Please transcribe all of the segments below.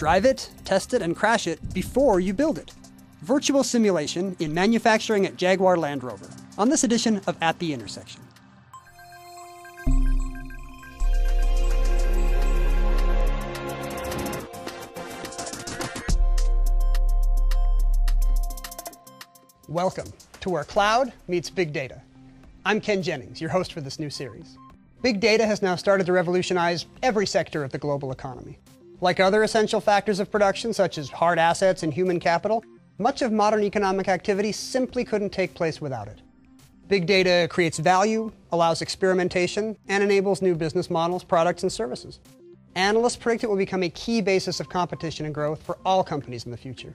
Drive it, test it, and crash it before you build it. Virtual simulation in manufacturing at Jaguar Land Rover on this edition of At the Intersection. Welcome to where cloud meets big data. I'm Ken Jennings, your host for this new series. Big data has now started to revolutionize every sector of the global economy. Like other essential factors of production, such as hard assets and human capital, much of modern economic activity simply couldn't take place without it. Big data creates value, allows experimentation, and enables new business models, products, and services. Analysts predict it will become a key basis of competition and growth for all companies in the future.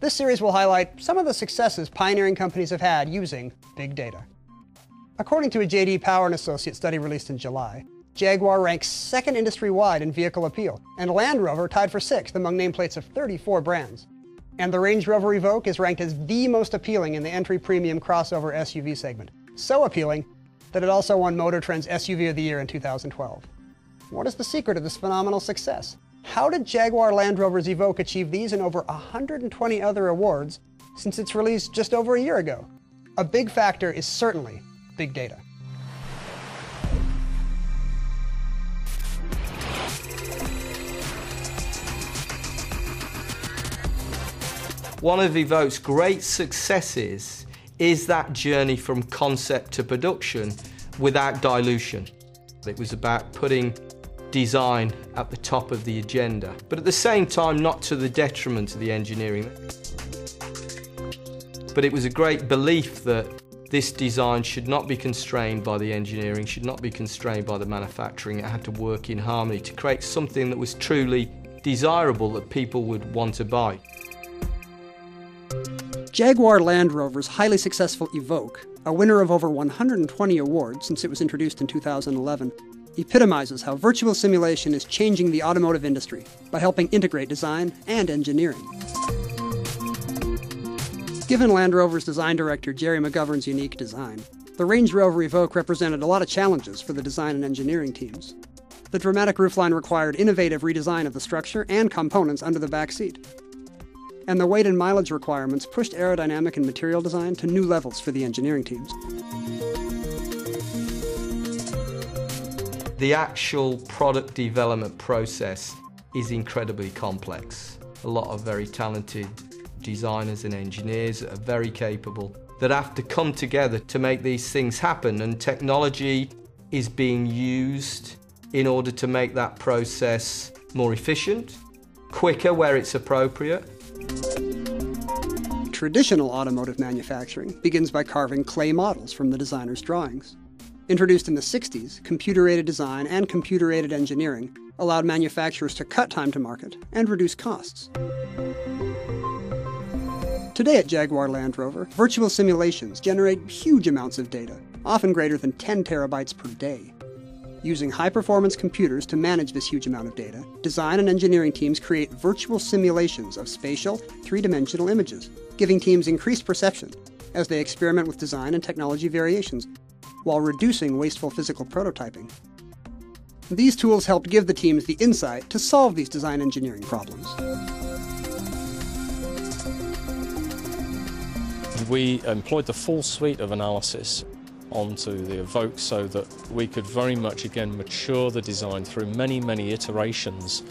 This series will highlight some of the successes pioneering companies have had using big data. According to a JD Power and Associates study released in July, Jaguar ranks second industry-wide in vehicle appeal, and Land Rover tied for sixth among nameplates of 34 brands. And the Range Rover Evoque is ranked as the most appealing in the entry premium crossover SUV segment. So appealing that it also won Motor Trend's SUV of the Year in 2012. What is the secret of this phenomenal success? How did Jaguar Land Rover's Evoque achieve these and over 120 other awards since its release just over a year ago? A big factor is certainly big data. One of Evoque's great successes is that journey from concept to production without dilution. It was about putting design at the top of the agenda, but at the same time not to the detriment of the engineering. But it was a great belief that this design should not be constrained by the engineering, should not be constrained by the manufacturing. It had to work in harmony to create something that was truly desirable that people would want to buy. Jaguar Land Rover's highly successful Evoque, a winner of over 120 awards since it was introduced in 2011, epitomizes how virtual simulation is changing the automotive industry by helping integrate design and engineering. Given Land Rover's design director Gerry McGovern's unique design, the Range Rover Evoque represented a lot of challenges for the design and engineering teams. The dramatic roofline required innovative redesign of the structure and components under the back seat, and the weight and mileage requirements pushed aerodynamic and material design to new levels for the engineering teams. The actual product development process is incredibly complex. A lot of very talented designers and engineers are very capable that have to come together to make these things happen and technology is being used in order to make that process more efficient, quicker where it's appropriate, Traditional automotive manufacturing begins by carving clay models from the designer's drawings. Introduced in the 60s, computer aided design and computer aided engineering allowed manufacturers to cut time to market and reduce costs. Today at Jaguar Land Rover, virtual simulations generate huge amounts of data, often greater than 10 terabytes per day. Using high performance computers to manage this huge amount of data, design and engineering teams create virtual simulations of spatial, three dimensional images, giving teams increased perception as they experiment with design and technology variations, while reducing wasteful physical prototyping. These tools helped give the teams the insight to solve these design engineering problems. We employed the full suite of analysis onto the Evoque so that we could very much again mature the design through many, many iterations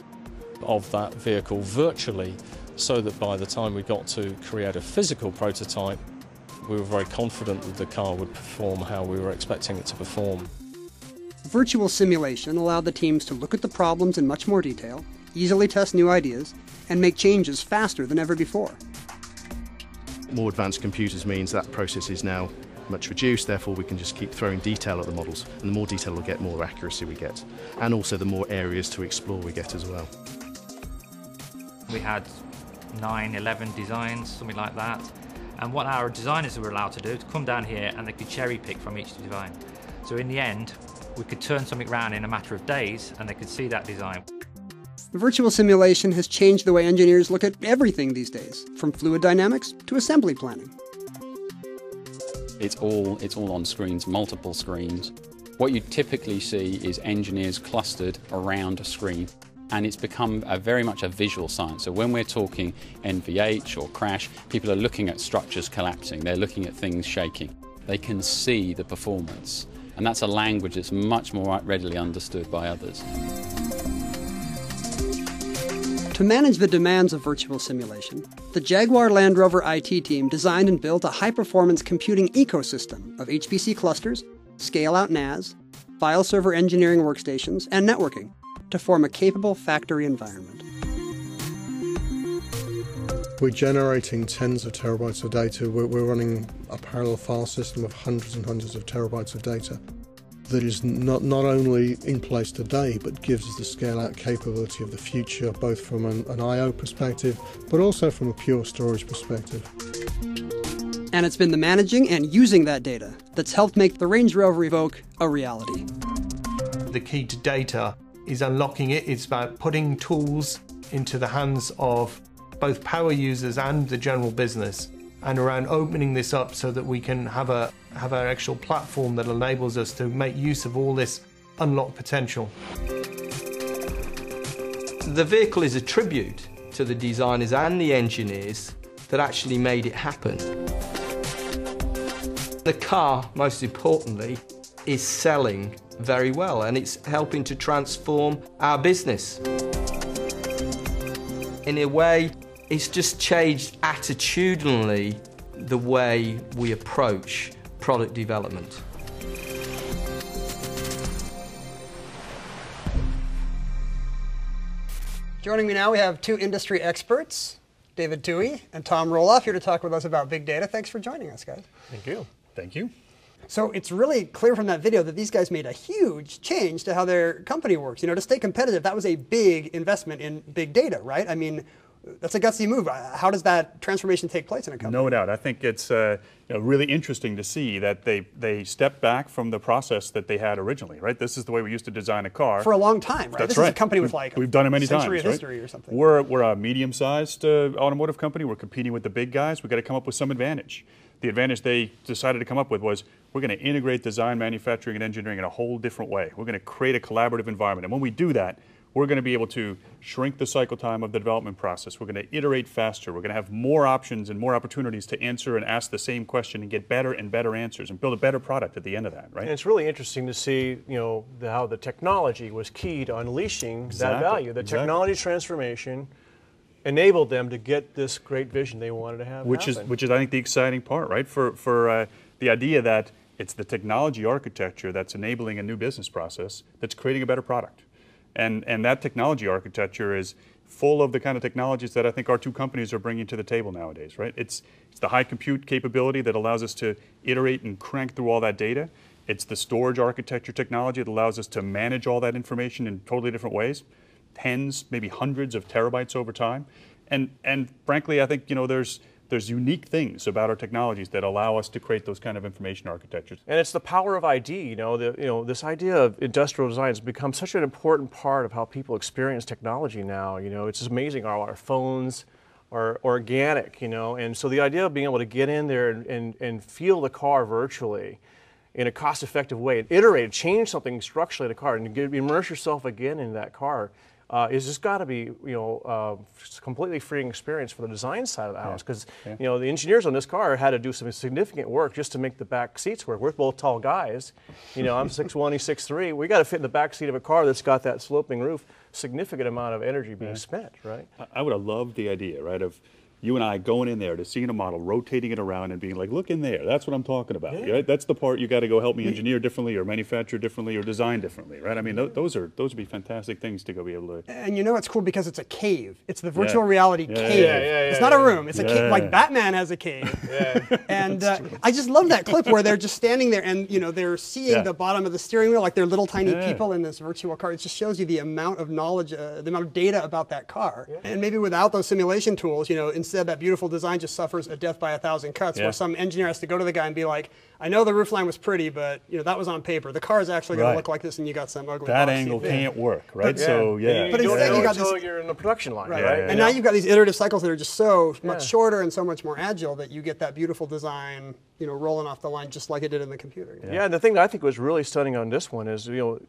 of that vehicle virtually so that by the time we got to create a physical prototype, we were very confident that the car would perform how we were expecting it to perform. Virtual simulation allowed the teams to look at the problems in much more detail, easily test new ideas, and make changes faster than ever before. More advanced computers means that process is now much reduced, therefore we can just keep throwing detail at the models, and the more detail we get, more accuracy we get, and also the more areas to explore we get as well. We had 9, 11 designs, something like that. And what our designers were allowed to do to come down here and they could cherry pick from each design. So in the end, we could turn something around in a matter of days and they could see that design. The virtual simulation has changed the way engineers look at everything these days, from fluid dynamics to assembly planning. It's all, it's all on screens, multiple screens. What you typically see is engineers clustered around a screen. and it's become very much a visual science. So when we're talking NVH or crash, people are looking at structures collapsing, they're looking at things shaking. They can see the performance, and that's a language that's much more readily understood by others. To manage the demands of virtual simulation, the Jaguar Land Rover IT team designed and built a high performance computing ecosystem of HPC clusters, scale out NAS, file server engineering workstations, and networking to form a capable factory environment. We're generating tens of terabytes of data. We're, we're, running a parallel file system of hundreds and hundreds of terabytes of data that is not, not only in place today, but gives us the scale out capability of the future, both from an, an I.O. perspective, but also from a pure storage perspective. And it's been the managing and using that data that's helped make the Range Rover Evoque a reality. The key to data is unlocking it. It's about putting tools into the hands of both power users and the general business and around opening this up so that we can have a have an actual platform that enables us to make use of all this unlocked potential. The vehicle is a tribute to the designers and the engineers that actually made it happen. The car, most importantly, is selling very well and it's helping to transform our business. In a way, it's just changed attitudinally the way we approach product development. Joining me now, we have two industry experts, David Toohey and Tom Roloff, here to talk with us about big data. Thanks for joining us, guys. Thank you. Thank you. So it's really clear from that video that these guys made a huge change to how their company works. You know, to stay competitive, that was a big investment in big data, right? I mean, that's a gutsy move. How does that transformation take place in a company? No doubt. I think it's uh, you know, really interesting to see that they they step back from the process that they had originally. Right. This is the way we used to design a car for a long time. Right. That's this right. is a company with like we've done it many century times. Of history right? or something. We're we're a medium-sized uh, automotive company. We're competing with the big guys. We've got to come up with some advantage. The advantage they decided to come up with was we're going to integrate design, manufacturing, and engineering in a whole different way. We're going to create a collaborative environment, and when we do that we're going to be able to shrink the cycle time of the development process. We're going to iterate faster. We're going to have more options and more opportunities to answer and ask the same question and get better and better answers and build a better product at the end of that, right? And it's really interesting to see, you know, the, how the technology was key to unleashing exactly. that value. The exactly. technology transformation enabled them to get this great vision they wanted to have. Which happen. is, which is, I think, the exciting part, right? For for uh, the idea that it's the technology architecture that's enabling a new business process that's creating a better product. And, and that technology architecture is full of the kind of technologies that I think our two companies are bringing to the table nowadays, right? It's, it's the high compute capability that allows us to iterate and crank through all that data. It's the storage architecture technology that allows us to manage all that information in totally different ways, tens, maybe hundreds of terabytes over time. And, and frankly, I think you know, there's, there's unique things about our technologies that allow us to create those kind of information architectures. And it's the power of ID. You know, the, you know, this idea of industrial design has become such an important part of how people experience technology now. You know, it's amazing. Our, our phones are organic. You know, and so the idea of being able to get in there and, and, and feel the car virtually in a cost-effective way and iterate, change something structurally in the car, and get, immerse yourself again in that car uh, is just got to be you know uh, completely freeing experience for the design side of the house because yeah. yeah. you know the engineers on this car had to do some significant work just to make the back seats work. We're both tall guys, you know I'm 6'1", he's 6'3". We got to fit in the back seat of a car that's got that sloping roof. Significant amount of energy being yeah. spent, right? I would have loved the idea, right, of you and I going in there to seeing a model, rotating it around, and being like, "Look in there." That's what I'm talking about. Yeah. Right? That's the part you got to go help me engineer differently, or manufacture differently, or design differently. Right? I mean, th those are those would be fantastic things to go be able to. And you know it's cool because it's a cave. It's the virtual yeah. reality yeah, cave. Yeah, it's not a room. It's a cave. Like Batman has a cave. and uh, I just love that clip where they're just standing there and you know they're seeing the bottom of the steering wheel like they're little tiny people in this virtual car. It just shows you the amount of knowledge, uh, the amount of data about that car. And maybe without those simulation tools, you know, instead that beautiful design just suffers a death by a thousand cuts, yeah. where some engineer has to go to the guy and be like, "I know the roofline was pretty, but you know that was on paper. The car is actually going right. to look like this, and you got some ugly." That oh, angle can't work, right? But, so yeah, you, but you instead you got this. You're in the production line, right? right? and now you've got these iterative cycles that are just so much shorter and so much more agile that you get that beautiful design you know, rolling off the line just like it did in the computer. Yeah. yeah, and the thing that I think was really stunning on this one is, you know,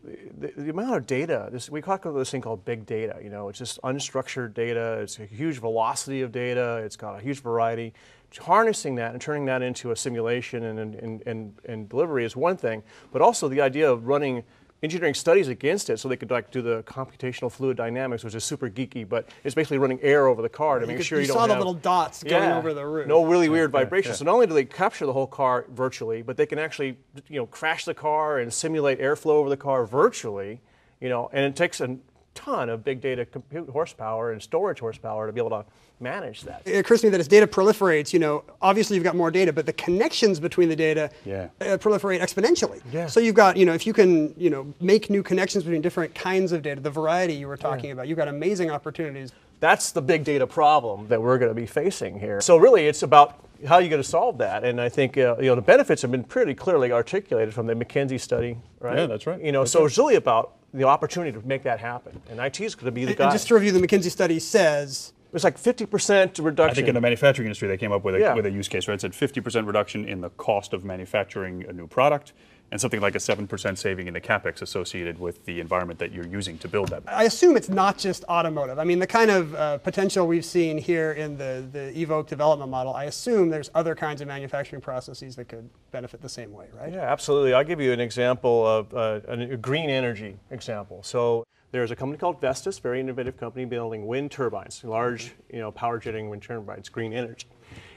the, the, amount of data. This, we talk about this thing called big data. You know, it's just unstructured data. It's a huge velocity of data. It's got a huge variety. Harnessing that and turning that into a simulation and, and, and, and delivery is one thing, but also the idea of running engineering studies against it so they could like do the computational fluid dynamics, which is super geeky, but it's basically running air over the car to you make could, sure you, you don't saw have, the little dots going over the roof. No really weird vibrations. So not only do they capture the whole car virtually, but they can actually you know crash the car and simulate airflow over the car virtually. You know, and it takes a ton of big data compute horsepower and storage horsepower to be able to manage that. It occurs to me that as data proliferates, you know, obviously you've got more data, but the connections between the data yeah. uh, proliferate exponentially. Yeah. So you've got, you know, if you can, you know, make new connections between different kinds of data, the variety you were talking yeah. about, you've got amazing opportunities. That's the big data problem that we're going to be facing here. So really, it's about how are you going to solve that? And I think uh, you know the benefits have been pretty clearly articulated from the McKinsey study, right? Yeah, that's right. You know, that's so right. it's really about the opportunity to make that happen. And IT is going to be the and, guy. And just to review, the McKinsey study says it's like 50% reduction. I think in the manufacturing industry, they came up with a, Yeah. with a use case, right? It said 50% reduction in the cost of manufacturing a new product and something like a 7% saving in the capex associated with the environment that you're using to build that. I assume it's not just automotive. I mean, the kind of uh, potential we've seen here in the, the Evoque development model, I assume there's other kinds of manufacturing processes that could benefit the same way, right? Yeah, absolutely. I'll give you an example of uh, a green energy example. So there's a company called Vestas, very innovative company building wind turbines, large, you know, power generating wind turbines, green energy.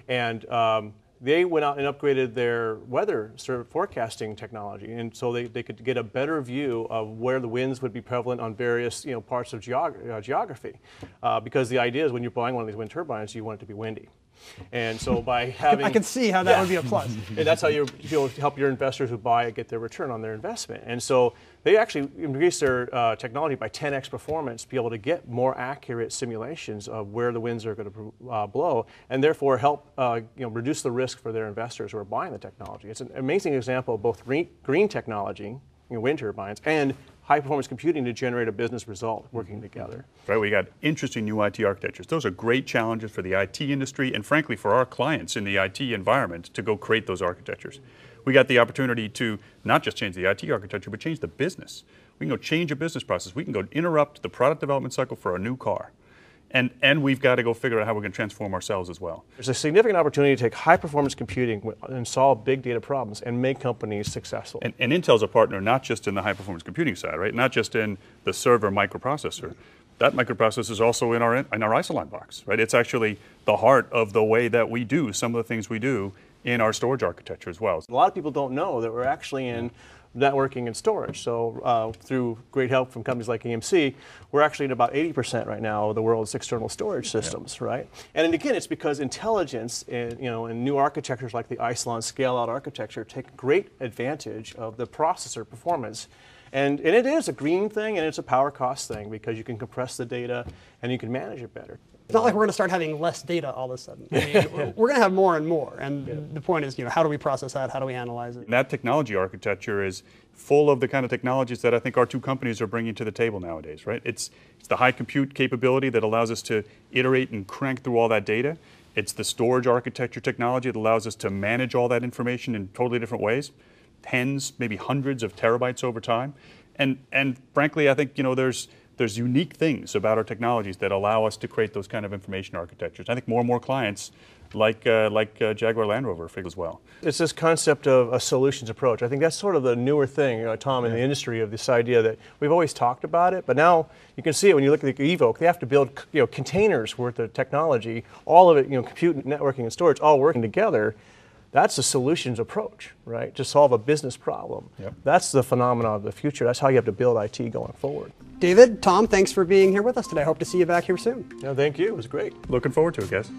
And um, they went out and upgraded their weather forecasting technology, and so they, they could get a better view of where the winds would be prevalent on various you know parts of geog uh, geography. Uh, because the idea is when you're buying one of these wind turbines, you want it to be windy. And so by having, I can see how that yeah. would be a plus. and that's how you will help your investors who buy it get their return on their investment. And so they actually increase their uh, technology by 10x performance to be able to get more accurate simulations of where the winds are going to uh, blow, and therefore help uh, you know reduce the risk for their investors who are buying the technology. It's an amazing example of both green, green technology, you know, wind turbines, and high performance computing to generate a business result working together. Right, we got interesting new IT architectures. Those are great challenges for the IT industry and frankly for our clients in the IT environment to go create those architectures. We got the opportunity to not just change the IT architecture, but change the business. We can go change a business process. We can go interrupt the product development cycle for a new car. And, and we've got to go figure out how we're going to transform ourselves as well. There's a significant opportunity to take high performance computing and solve big data problems and make companies successful. And, and Intel's a partner not just in the high performance computing side, right? Not just in the server microprocessor. That microprocessor is also in our, in our Isilon box, right? It's actually the heart of the way that we do some of the things we do in our storage architecture as well. A lot of people don't know that we're actually in networking and storage. So uh, through great help from companies like EMC, we're actually at about 80% right now of the world's external storage systems, yeah. right? And again, it's because intelligence, in, you know, and new architectures like the Isilon scale-out architecture take great advantage of the processor performance. And, and it is a green thing and it's a power cost thing because you can compress the data and you can manage it better. It's not like we're going to start having less data all of a sudden. I mean, we're going to have more and more. And yeah. the point is, you know, how do we process that? How do we analyze it? And that technology architecture is full of the kind of technologies that I think our two companies are bringing to the table nowadays, right? It's, it's the high compute capability that allows us to iterate and crank through all that data. It's the storage architecture technology that allows us to manage all that information in totally different ways, tens, maybe hundreds of terabytes over time. And, and frankly, I think, you know, there's, there's unique things about our technologies that allow us to create those kind of information architectures. I think more and more clients like, uh, like uh, Jaguar Land Rover as well. It's this concept of a solutions approach. I think that's sort of the newer thing, uh, Tom, in yeah. the industry of this idea that we've always talked about it, but now you can see it when you look at the Evoque. They have to build you know, containers worth of technology, all of it, you know, compute, networking, and storage, all working together. That's a solutions approach, right? To solve a business problem. Yep. That's the phenomenon of the future. That's how you have to build IT going forward. David, Tom, thanks for being here with us today. I hope to see you back here soon. No, thank you. It was great. Looking forward to it, guys.